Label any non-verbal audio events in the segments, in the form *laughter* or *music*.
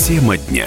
Тема дня.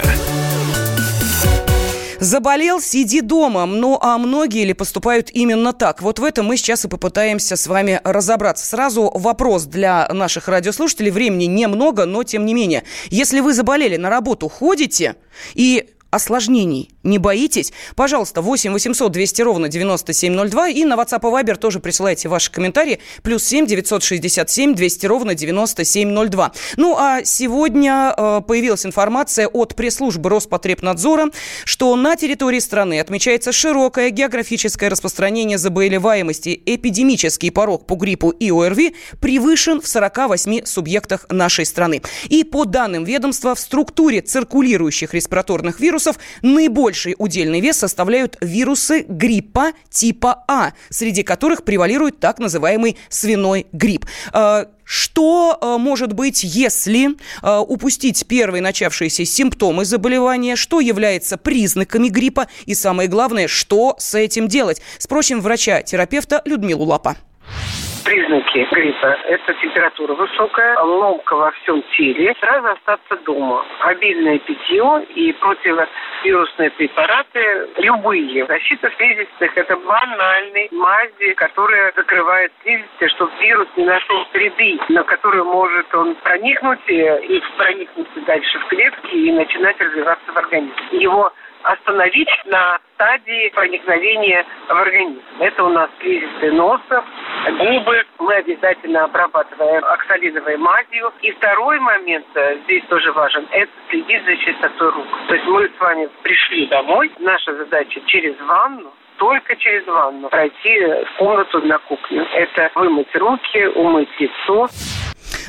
Заболел, сиди дома. Ну, а многие ли поступают именно так? Вот в этом мы сейчас и попытаемся с вами разобраться. Сразу вопрос для наших радиослушателей. Времени немного, но тем не менее. Если вы заболели, на работу ходите и осложнений не боитесь? Пожалуйста, 8 800 200 ровно 9702 и на WhatsApp и Viber тоже присылайте ваши комментарии. Плюс 7 967 200 ровно 9702. Ну, а сегодня э, появилась информация от пресс-службы Роспотребнадзора, что на территории страны отмечается широкое географическое распространение заболеваемости. Эпидемический порог по гриппу и ОРВИ превышен в 48 субъектах нашей страны. И по данным ведомства, в структуре циркулирующих респираторных вирусов наибольшее Больший удельный вес составляют вирусы гриппа типа А, среди которых превалирует так называемый свиной грипп. А, что э, может быть, если э, упустить первые начавшиеся симптомы заболевания? Что является признаками гриппа? И самое главное, что с этим делать? Спросим врача-терапевта Людмилу Лапа признаки гриппа – это температура высокая, ломка во всем теле, сразу остаться дома. Обильное питье и противовирусные препараты, любые. Защита слизистых – это банальные мази, которые закрывают слизистые, чтобы вирус не нашел среды, на которую может он проникнуть и проникнуть дальше в клетки и начинать развиваться в организме. Его остановить на стадии проникновения в организм. Это у нас слизистые носа, губы. Мы обязательно обрабатываем оксалиновой мазью. И второй момент э, здесь тоже важен – это следить за чистотой рук. То есть мы с вами пришли домой. Наша задача через ванну только через ванну пройти в комнату на кухню. Это вымыть руки, умыть лицо.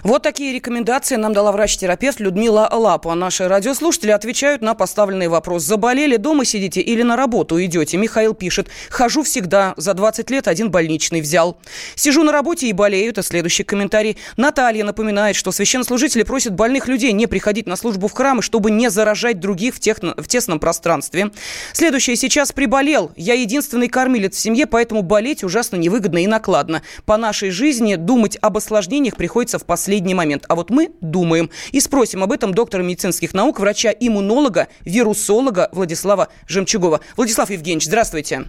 Вот такие рекомендации нам дала врач-терапевт Людмила Лапа. Наши радиослушатели отвечают на поставленный вопрос. Заболели, дома сидите или на работу идете? Михаил пишет. Хожу всегда. За 20 лет один больничный взял. Сижу на работе и болею. Это следующий комментарий. Наталья напоминает, что священнослужители просят больных людей не приходить на службу в храмы, чтобы не заражать других в, тех, в тесном пространстве. Следующее. Сейчас приболел. Я единственный кормилец в семье, поэтому болеть ужасно невыгодно и накладно. По нашей жизни думать об осложнениях приходится в последний последний момент. А вот мы думаем и спросим об этом доктора медицинских наук, врача-иммунолога, вирусолога Владислава Жемчугова. Владислав Евгеньевич, здравствуйте.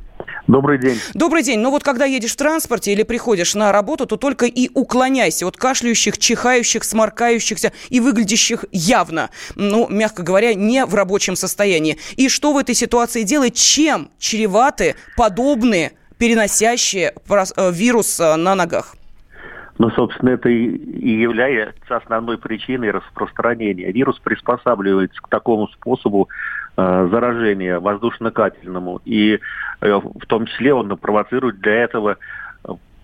Добрый день. Добрый день. Ну вот когда едешь в транспорте или приходишь на работу, то только и уклоняйся от кашляющих, чихающих, сморкающихся и выглядящих явно, ну, мягко говоря, не в рабочем состоянии. И что в этой ситуации делать? Чем чреваты подобные переносящие э, вирус э, на ногах? Ну, собственно, это и является основной причиной распространения. Вирус приспосабливается к такому способу э, заражения воздушно-капельному. И э, в том числе он провоцирует для этого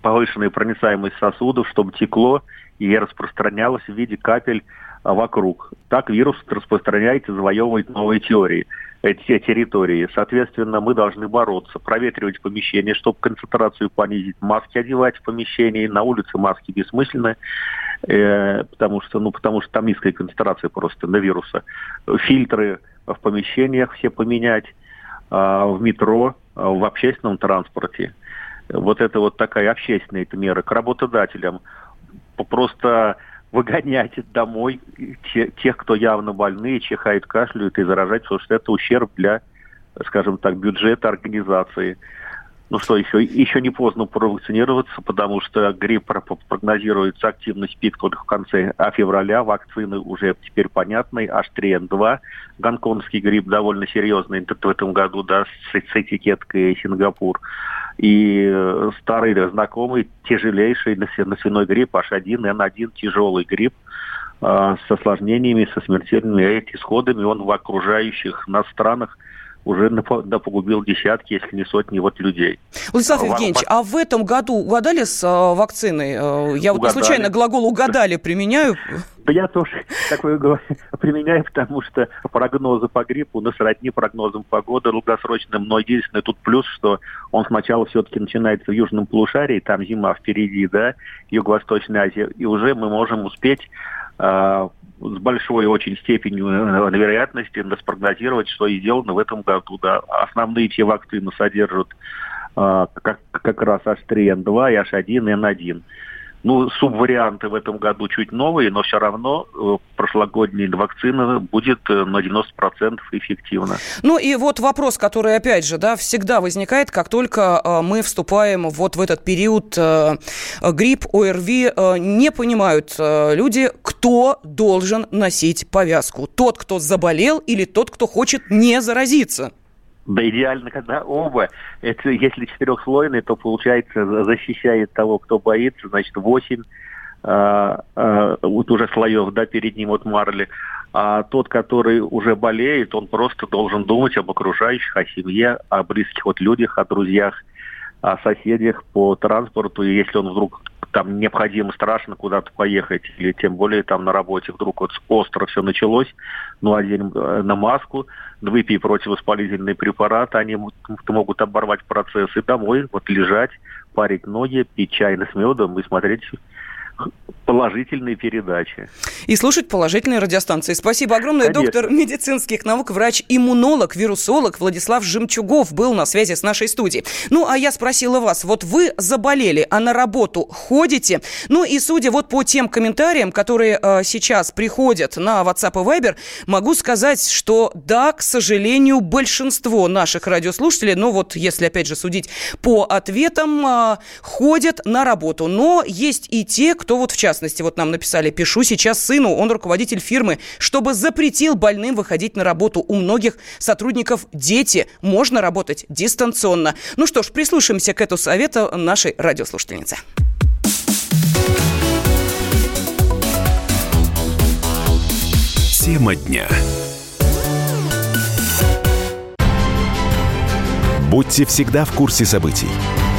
повышенную проницаемость сосудов, чтобы текло и распространялось в виде капель э, вокруг. Так вирус распространяется, завоевывает новые теории эти территории. Соответственно, мы должны бороться, проветривать помещение, чтобы концентрацию понизить, маски одевать в помещении, на улице маски бессмысленны, э, потому что, ну, потому что там низкая концентрация просто на вируса. Фильтры в помещениях все поменять, э, в метро, э, в общественном транспорте. Вот это вот такая общественная мера. К работодателям просто выгонять домой те, тех, кто явно больные, чихают, кашляют и заражать, потому что это ущерб для, скажем так, бюджета организации. Ну что, еще, еще не поздно провакцинироваться, потому что грипп прогнозируется активность пик только в конце февраля. Вакцины уже теперь понятны. H3N2. Гонконгский грипп довольно серьезный в этом году, да, с, с этикеткой Сингапур. И э, старый знакомый, тяжелейший носяной грипп H1N1, тяжелый грипп э, с осложнениями, со смертельными исходами. Он в окружающих нас странах уже напогубил десятки, если не сотни вот людей. Владислав Евгеньевич, а в этом году угадали с э, вакциной? Э, я угадали. вот случайно глагол «угадали» применяю. Да я тоже *laughs* такое *laughs* применяю, потому что прогнозы по гриппу на сродни прогнозам погоды долгосрочным, но единственное тут плюс, что он сначала все-таки начинается в южном полушарии, там зима впереди, да, Юго-Восточная Азия, и уже мы можем успеть э, с большой очень степенью э, вероятности спрогнозировать, что и сделано в этом году. Да. Основные те вакцины содержат э, как, как раз H3N2 и H1N1. Ну, субварианты в этом году чуть новые, но все равно э, прошлогодняя вакцина будет э, на 90% эффективна. Ну и вот вопрос, который, опять же, да, всегда возникает, как только э, мы вступаем вот в этот период грипп, ОРВИ, не понимают люди, кто должен носить повязку. Тот, кто заболел или тот, кто хочет не заразиться. Да идеально, когда оба. Это если четырехслойный, то получается защищает того, кто боится, значит, восемь а, а, вот уже слоев, да, перед ним вот марли. А тот, который уже болеет, он просто должен думать об окружающих, о семье, о близких вот людях, о друзьях, о соседях по транспорту. И если он вдруг там необходимо страшно куда-то поехать, или тем более там на работе вдруг вот остро все началось, ну, один э, на маску, выпей противовоспалительные препараты, они могут оборвать процесс, и домой вот лежать, парить ноги, пить чай с медом и смотреть положительные передачи. И слушать положительные радиостанции. Спасибо огромное. Конечно. Доктор медицинских наук, врач-иммунолог, вирусолог Владислав Жемчугов был на связи с нашей студией. Ну, а я спросила вас, вот вы заболели, а на работу ходите? Ну, и судя вот по тем комментариям, которые э, сейчас приходят на WhatsApp и Viber, могу сказать, что да, к сожалению, большинство наших радиослушателей, ну вот если опять же судить по ответам, э, ходят на работу. Но есть и те, кто вот в частности, вот нам написали, пишу сейчас сыну, он руководитель фирмы, чтобы запретил больным выходить на работу. У многих сотрудников дети, можно работать дистанционно. Ну что ж, прислушаемся к этому совету нашей радиослушательницы. Тема дня. Будьте всегда в курсе событий.